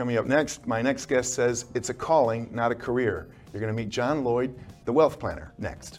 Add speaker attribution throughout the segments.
Speaker 1: Coming up next, my next guest says it's a calling, not a career. You're going to meet John Loyd, the wealth planner, next.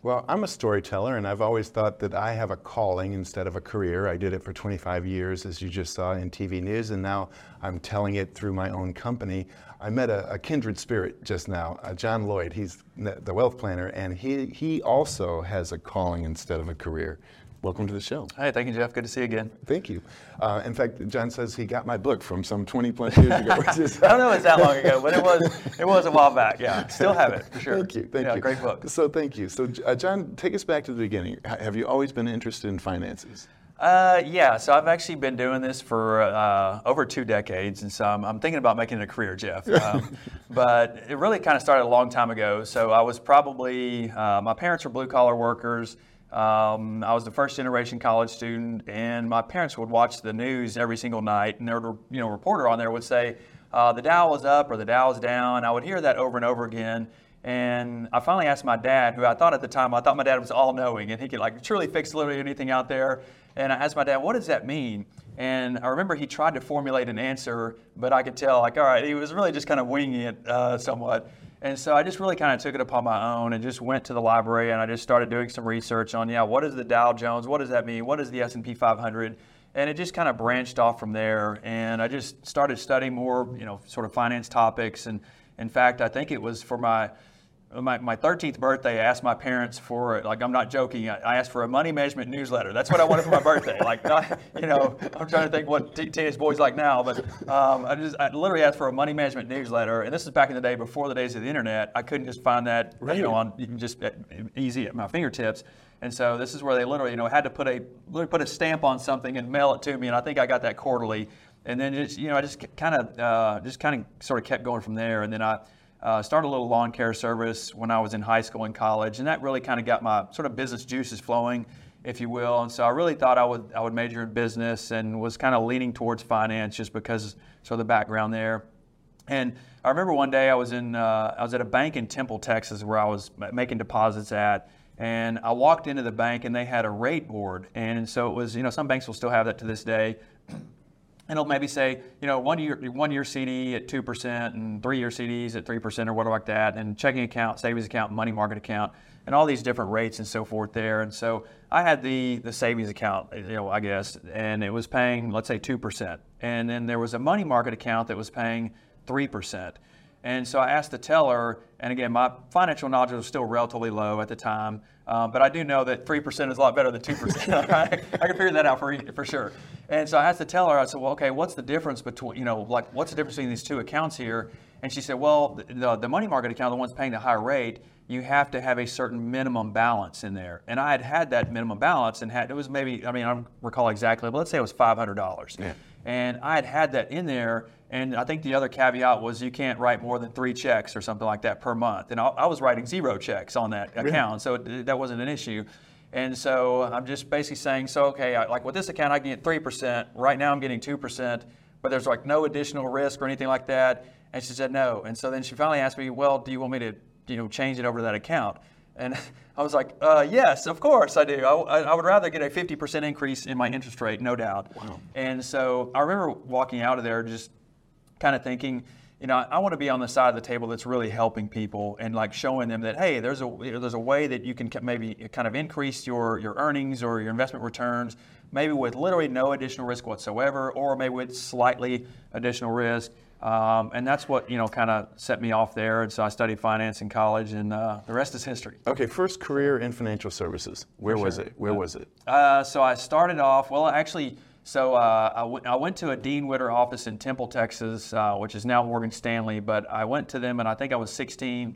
Speaker 1: Well, I'm a storyteller, and I've always thought that I have a calling instead of a career. I did it for 25 years, as you just saw in TV news, and now I'm telling it through my own company. I met a, a kindred spirit just now, uh, John Loyd. He's the wealth planner, and he, he also has a calling instead of a career. Welcome to the show.
Speaker 2: Hey, thank you, Jeff. Good to see you again.
Speaker 1: Thank you. Uh, in fact, John says he got my book from some 20 plus years ago.
Speaker 2: Is, I don't know if it's that long ago, but it was it was a while back. Yeah, still have it for sure.
Speaker 1: Thank you. Thank
Speaker 2: yeah,
Speaker 1: you.
Speaker 2: Great book.
Speaker 1: So thank you. So uh, John, take us back to the beginning. Have you always been interested in finances?
Speaker 2: Uh, yeah, so I've actually been doing this for uh, over two decades, and so I'm, I'm, thinking about making it a career, Jeff. Um, but it really kind of started a long time ago. So I was probably, uh, my parents were blue collar workers. Um, I was the first generation college student, and my parents would watch the news every single night, and their you know reporter on there would say uh, the Dow was up or the Dow was down. I would hear that over and over again, and I finally asked my dad, who I thought at the time I thought my dad was all knowing, and he could like truly fix literally anything out there. And I asked my dad, what does that mean? And I remember he tried to formulate an answer, but I could tell like all right, he was really just kind of winging it uh, somewhat. And so I just really kind of took it upon my own and just went to the library and I just started doing some research on, yeah, what is the Dow Jones? What does that mean? What is the S&P 500? And it just kind of branched off from there. And I just started studying more, you know, sort of finance topics. And in fact, I think it was for my my, my 13th birthday, I asked my parents for, like, I'm not joking, I asked for a money management newsletter. That's what I wanted for my birthday. Like, not, you know, I'm trying to think what teenage boys like now, but um, I just, I literally asked for a money management newsletter. And this is back in the day before the days of the internet. I couldn't just find that, right. you know, on you can just easy at my fingertips. And so this is where they literally, you know, had to put a, literally put a stamp on something and mail it to me. And I think I got that quarterly. And then just, you know, I just kind of, uh, just kind of sort of kept going from there. And then I, uh, started a little lawn care service when I was in high school and college, and that really kind of got my sort of business juices flowing, if you will. And so I really thought I would I would major in business and was kind of leaning towards finance just because sort of the background there. And I remember one day I was in uh, I was at a bank in Temple, Texas, where I was making deposits at. And I walked into the bank and they had a rate board. And so it was, you know, some banks will still have that to this day and it'll maybe say, you know, one year one year CD at two percent, and three year CDs at three percent, or whatever like that, and checking account, savings account, money market account, and all these different rates and so forth there. And so I had the the savings account, you know, I guess, and it was paying, let's say, two percent, and then there was a money market account that was paying three percent. And so I asked the teller, and again, my financial knowledge was still relatively low at the time, um, but I do know that 3% is a lot better than 2%. right? I can figure that out for, for sure. And so I asked the teller, I said, well, okay, what's the difference between, you know, like, what's the difference between these two accounts here? And she said, well, the, the money market account, the one's paying the higher rate, you have to have a certain minimum balance in there. And I had had that minimum balance and had, it was maybe, I mean, I don't recall exactly, but let's say it was $500. Yeah. And I had had that in there and I think the other caveat was you can't write more than three checks or something like that per month. And I, I was writing zero checks on that really? account, so it, that wasn't an issue. And so I'm just basically saying, so okay, I, like with this account, I get three percent. Right now, I'm getting two percent, but there's like no additional risk or anything like that. And she said no. And so then she finally asked me, well, do you want me to, you know, change it over to that account? And I was like, uh, yes, of course I do. I, I, would rather get a 50% increase in my interest rate, no doubt. Wow. And so I remember walking out of there just kind of thinking, you know, I want to be on the side of the table that's really helping people and like showing them that hey, there's a you know, there's a way that you can maybe kind of increase your your earnings or your investment returns, maybe with literally no additional risk whatsoever, or maybe with slightly additional risk. Um, and that's what you know kind of set me off there. And so I studied finance in college, and uh, the rest is history.
Speaker 1: Okay, first career in financial services. Where was it? Where was it?
Speaker 2: Uh, so I started off well, actually. So uh, I, w- I went to a Dean Witter office in Temple, Texas, uh, which is now Morgan Stanley. But I went to them, and I think I was 16,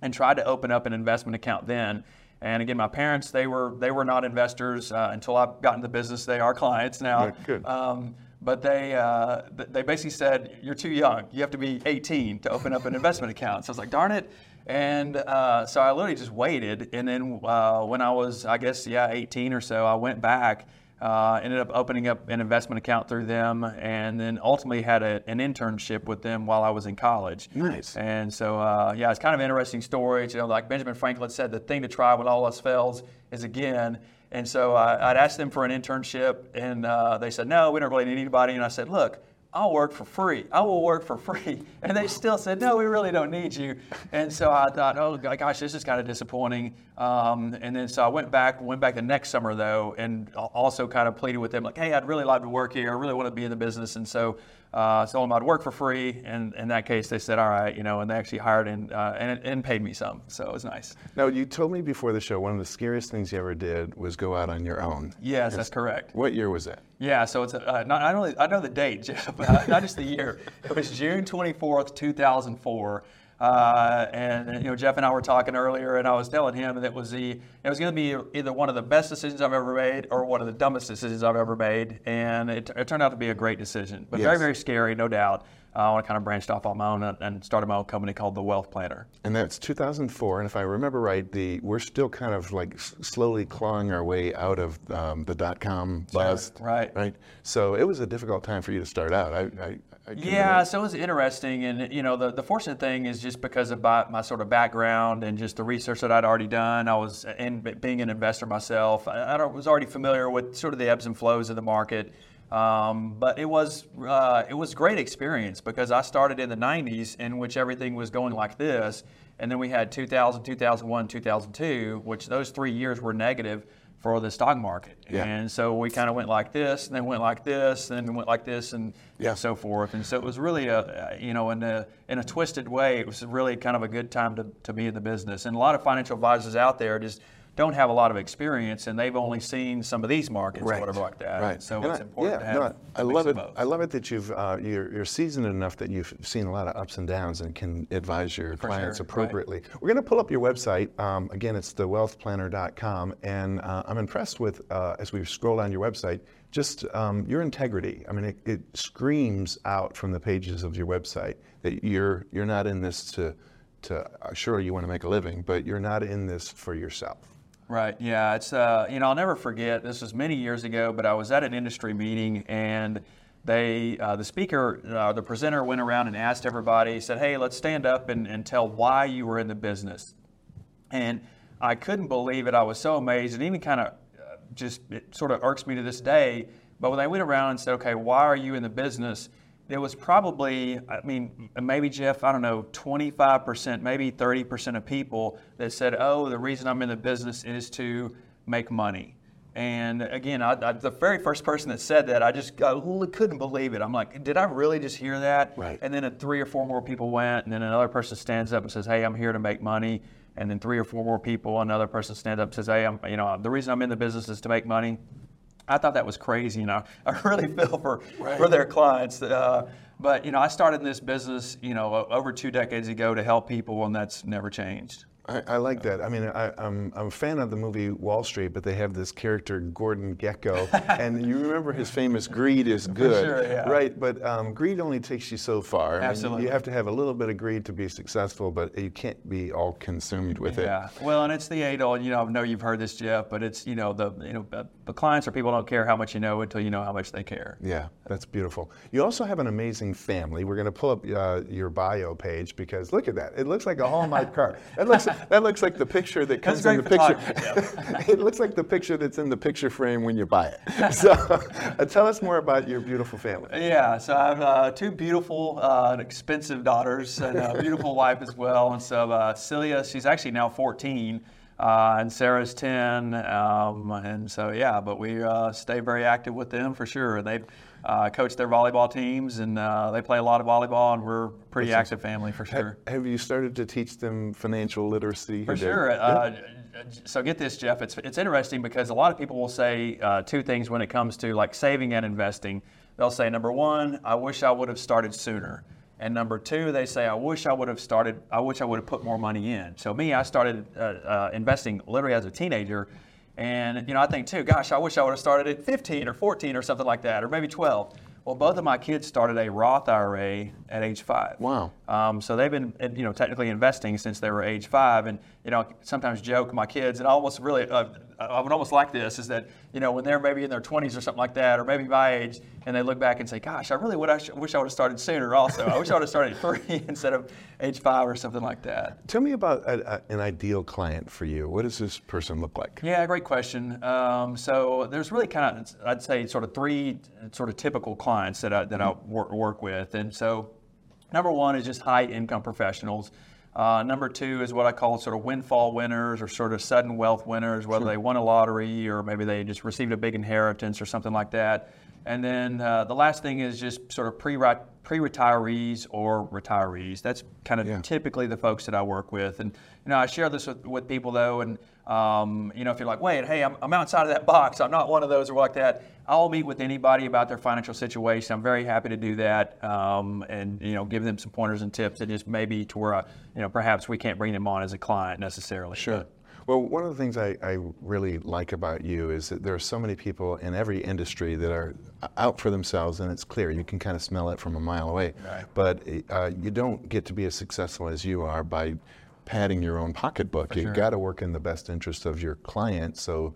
Speaker 2: and tried to open up an investment account then. And again, my parents they were they were not investors uh, until I got into the business. They are clients now.
Speaker 1: Good, good.
Speaker 2: Um, but they uh, they basically said you're too young. You have to be 18 to open up an investment account. So I was like, darn it. And uh, so I literally just waited. And then uh, when I was, I guess, yeah, 18 or so, I went back. Uh, ended up opening up an investment account through them, and then ultimately had a, an internship with them while I was in college.
Speaker 1: Nice.
Speaker 2: And so, uh, yeah, it's kind of an interesting story. You know, like Benjamin Franklin said, the thing to try when all else fails is again. And so I, I'd asked them for an internship, and uh, they said, no, we don't really need anybody. And I said, look, I'll work for free. I will work for free. And they still said, no, we really don't need you. And so I thought, oh gosh, this is kind of disappointing. Um, and then so I went back, went back the next summer though, and also kind of pleaded with them like, hey, I'd really like to work here. I really want to be in the business. And so uh, told them I'd work for free. And in that case, they said, all right, you know, and they actually hired and, uh, and, and paid me some. So it was nice.
Speaker 1: Now, you told me before the show one of the scariest things you ever did was go out on your own.
Speaker 2: Yes, that's correct.
Speaker 1: What year was that?
Speaker 2: Yeah, so it's uh, not, I, know, I know the date, Jeff, but not just the year. It was June 24th, 2004. Uh, and you know, Jeff and I were talking earlier, and I was telling him that it was the it was going to be either one of the best decisions I've ever made or one of the dumbest decisions I've ever made, and it, it turned out to be a great decision, but
Speaker 1: Yes.
Speaker 2: very very scary, no doubt. Uh, I kind of branched off on my own and- started my own company called The Wealth Planner.
Speaker 1: And that's 2004. And if I remember right, the we're still kind of like slowly clawing our way out of um, the dot com bust.
Speaker 2: right.
Speaker 1: Right. So it was a difficult time for you to start out. I, I, I
Speaker 2: Yeah, so it was interesting, and you know, the, the fortunate thing is just because of my, my sort of background and just the research that I'd already done, I was in being an investor myself. I, I was already familiar with sort of the ebbs and flows of the market. Um, but it was uh, it was great experience because I started in the 90s in which everything was going like this, and then we had 2000, 2001, 2002, which those three years were negative for the stock market.
Speaker 1: Yeah.
Speaker 2: And so we kind of went like this, and then went like this, and then went like this, and
Speaker 1: Yeah.
Speaker 2: so forth. And so it was really a, you know, in a, in a twisted way, it was really kind of a good time to, to be in the business. And a lot of financial advisors out there just don't have a lot of experience, and they've only seen some of these markets, or whatever like that.
Speaker 1: Right.
Speaker 2: So
Speaker 1: And
Speaker 2: it's
Speaker 1: I-
Speaker 2: important
Speaker 1: yeah,
Speaker 2: to have.
Speaker 1: no, I love it. I love it that you've uh, you're, you're seasoned enough that you've seen a lot of ups and downs and can advise your clients
Speaker 2: sure, right.
Speaker 1: appropriately. We're going to pull up your website. Um, again, it's thewealthplanner.com, and uh, I'm impressed with uh, as we scroll down your website. Just um, your integrity. I mean, it, it screams out from the pages of your website that you're you're not in this to to. Uh, sure, you want to make a living, but you're not in this for yourself.
Speaker 2: Right. Yeah. It's uh, you know I'll never forget. This was many years ago, but I was at an industry meeting and they uh, the speaker, uh, the presenter went around and asked everybody. Said, "Hey, let's stand up and, and tell why you were in the business." And I couldn't believe it. I was so amazed, and even kind of uh, just it sort of irks me to this day. But when they went around and said, "Okay, why are you in the business?" There was probably, I mean, maybe Jeff, I don't know, 25%, maybe 30% of people that said, "Oh, the reason I'm in the business is to make money." And again, I, I, the very first person that said that, I just I couldn't believe it. I'm like, did I really just hear that?
Speaker 1: Right.
Speaker 2: And then three or four more people went, and then another person stands up and says, "Hey, I'm here to make money." And then three or four more people, another person stands up and says, "Hey, I'm, you know, the reason I'm in the business is to make money." I thought that was crazy, and I, I really feel for for their clients. Uh, but you know, I started this business, you know, over two decades ago to help people, and that's never changed.
Speaker 1: I, I like that. I mean, I, I'm, I'm a fan of the movie Wall Street, but they have this character Gordon Gekko, and you remember his famous "Greed is good,"
Speaker 2: sure, yeah.
Speaker 1: right? But um, greed only takes you so far. I mean,
Speaker 2: Absolutely.
Speaker 1: you have to have a little bit of greed to be successful, but you can't be all consumed with it.
Speaker 2: Yeah, well, and it's the age old. You know, I know you've heard this, Jeff, but it's you know the you know the- the clients or people don't care how much you know until you know how much they care.
Speaker 1: Yeah, that's beautiful. You also have an amazing family. We're going to pull up uh, your bio page because look at that. It looks like a Hallmark card. That looks that looks like the picture that comes in the picture. it looks like the picture that's in the picture frame when you buy it. So, uh, tell us more about your beautiful family.
Speaker 2: Yeah, so I have uh, two beautiful uh, and expensive daughters and a beautiful wife as well. And so uh, Celia, she's actually now 14, uh, and Sarah's 10. Um, and so, yeah, but we uh, stay very active with them for sure. They uh, coach their volleyball teams, and uh, they play a lot of volleyball, and we're a pretty active family for sure.
Speaker 1: Have you started to teach them financial literacy?
Speaker 2: For sure. Uh, so get this, Jeff. It's it's interesting because a lot of people will say uh, two things when it comes to like saving and investing. They'll say number one, I wish I would have started sooner. And number two, they say, I wish I would have started, I wish I would have put more money in. So, me, I started uh, uh, investing literally as a teenager. And, you know, I think too, gosh, I wish I would have started at 15 or 14 or something like that, or maybe 12. Well, both of my kids started a Roth IRA at age five.
Speaker 1: Wow.
Speaker 2: Um, so they've been, you know, technically investing since they were age five. And, you know, sometimes joke my kids, and I almost really, uh, I would almost like this, is that, you know, when they're maybe in their 20s or something like that, or maybe my age, and they look back and say, gosh, I really would, I sh- wish I would have started sooner also. I wish I would have started at three instead of age five or something like that.
Speaker 1: Tell me about a, a, an ideal client for you. What does this person look like?
Speaker 2: Yeah, great question. Um, so there's really kind of, I'd say, sort of three sort of typical clients that I, that I work, work with. And so number one is just high income professionals. Uh, number two is what I call sort of windfall winners or sort of sudden wealth winners, whether they won a lottery or maybe they just received a big inheritance or something like that. And then uh, the last thing is just sort of pre retirees or retirees. That's kind of yeah. typically the folks that I work with. And you know, I share this with, with people though, and um, you know, if you're like, wait, hey, I'm, I'm outside of that box, I'm not one of those or like that. I'll meet with anybody about their financial situation. I'm very happy to do that, um, and you know, give them some pointers and tips that just maybe to where, I, you know, perhaps we can't bring them on as a client necessarily.
Speaker 1: Sure. But, well, one of the things I, I, really like about you is that there are so many people in every industry that are out for themselves, and it's clear. You can kind of smell it from a mile away.
Speaker 2: Right.
Speaker 1: But uh, you don't get to be as successful as you are by padding your own pocketbook. You've got to work in the best interest of your client. So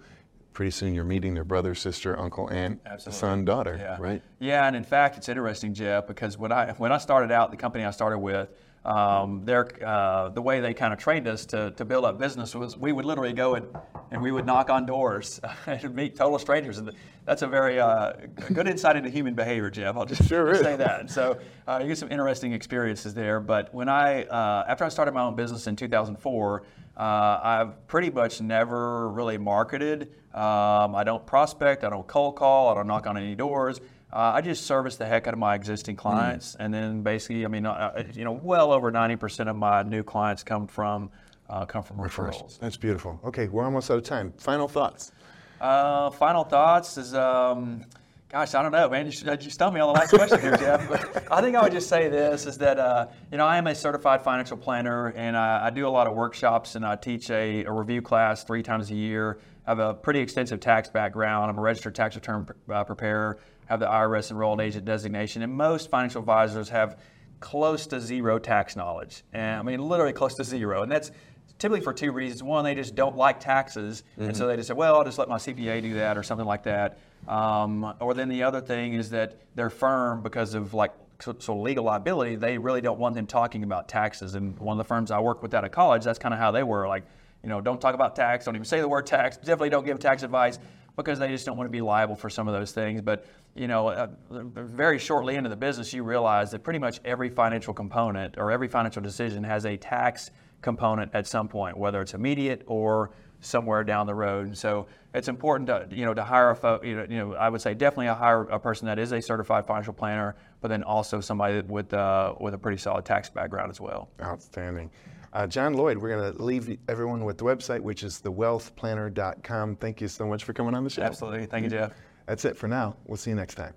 Speaker 1: pretty soon you're meeting their brother, sister, uncle, aunt,
Speaker 2: Absolutely.
Speaker 1: son, daughter,
Speaker 2: yeah.
Speaker 1: right?
Speaker 2: Yeah, and in fact, it's interesting, Jeff, because when I when I started out, the company I started with, um, uh, the way they kind of trained us to, to build up business was we would literally go and, and we would knock on doors and meet total strangers. And that's a very uh, good insight into human behavior, Jeff. I'll just
Speaker 1: sure
Speaker 2: say that. So uh, you get some interesting experiences there. But when I, uh, after I started my own business in 2004, uh, I've pretty much never really marketed. Um, I don't prospect, I don't cold call, I don't knock on any doors. Uh, I just service the heck out of my existing hmm. clients, mm. and then basically, I mean, uh, uh, you know, well over ninety percent of my new clients come from uh, come from referrals.
Speaker 1: That's beautiful. Okay, we're almost out of time. Final thoughts.
Speaker 2: Uh, final thoughts is, um, gosh, I don't know, man. You, you stumped me on the last question here, Jeff. But I think I would just say this: is that uh, you know I am a certified financial planner, and I, I do a lot of workshops, and I teach a, a review class three times a year. I have a pretty extensive tax background. I'm a registered tax return preparer have the IRS enrolled agent designation, and most financial advisors have close to zero tax knowledge. And I mean, literally close to zero. And that's typically for two reasons. One, they just don't like taxes, mm-hmm. and so they just say, well, I'll just let my CPA do that or something like that. Um, or then the other thing is that their firm, because of like sort so, legal liability, they really don't want them talking about taxes. And one of the firms I worked with out of college, that's kind of how they were like, you know, don't talk about tax, don't even say the word tax, definitely don't give tax advice because they just don't want to be liable for some of those things. But you know, uh, very shortly into the business, you realize that pretty much every financial component or every financial decision has a tax component at some point, whether it's immediate or somewhere down the road. And so it's important to you know to hire a fo- you know, you know I would say definitely hire a person that is a certified financial planner, but then also somebody with uh, with a pretty solid tax background as well.
Speaker 1: Outstanding. Uh, John Loyd, we're going to leave everyone with the website, which is thewealthplanner.com. Thank you so much for coming on the show.
Speaker 2: Absolutely. Thank you, Jeff.
Speaker 1: That's it for now. We'll see you next time.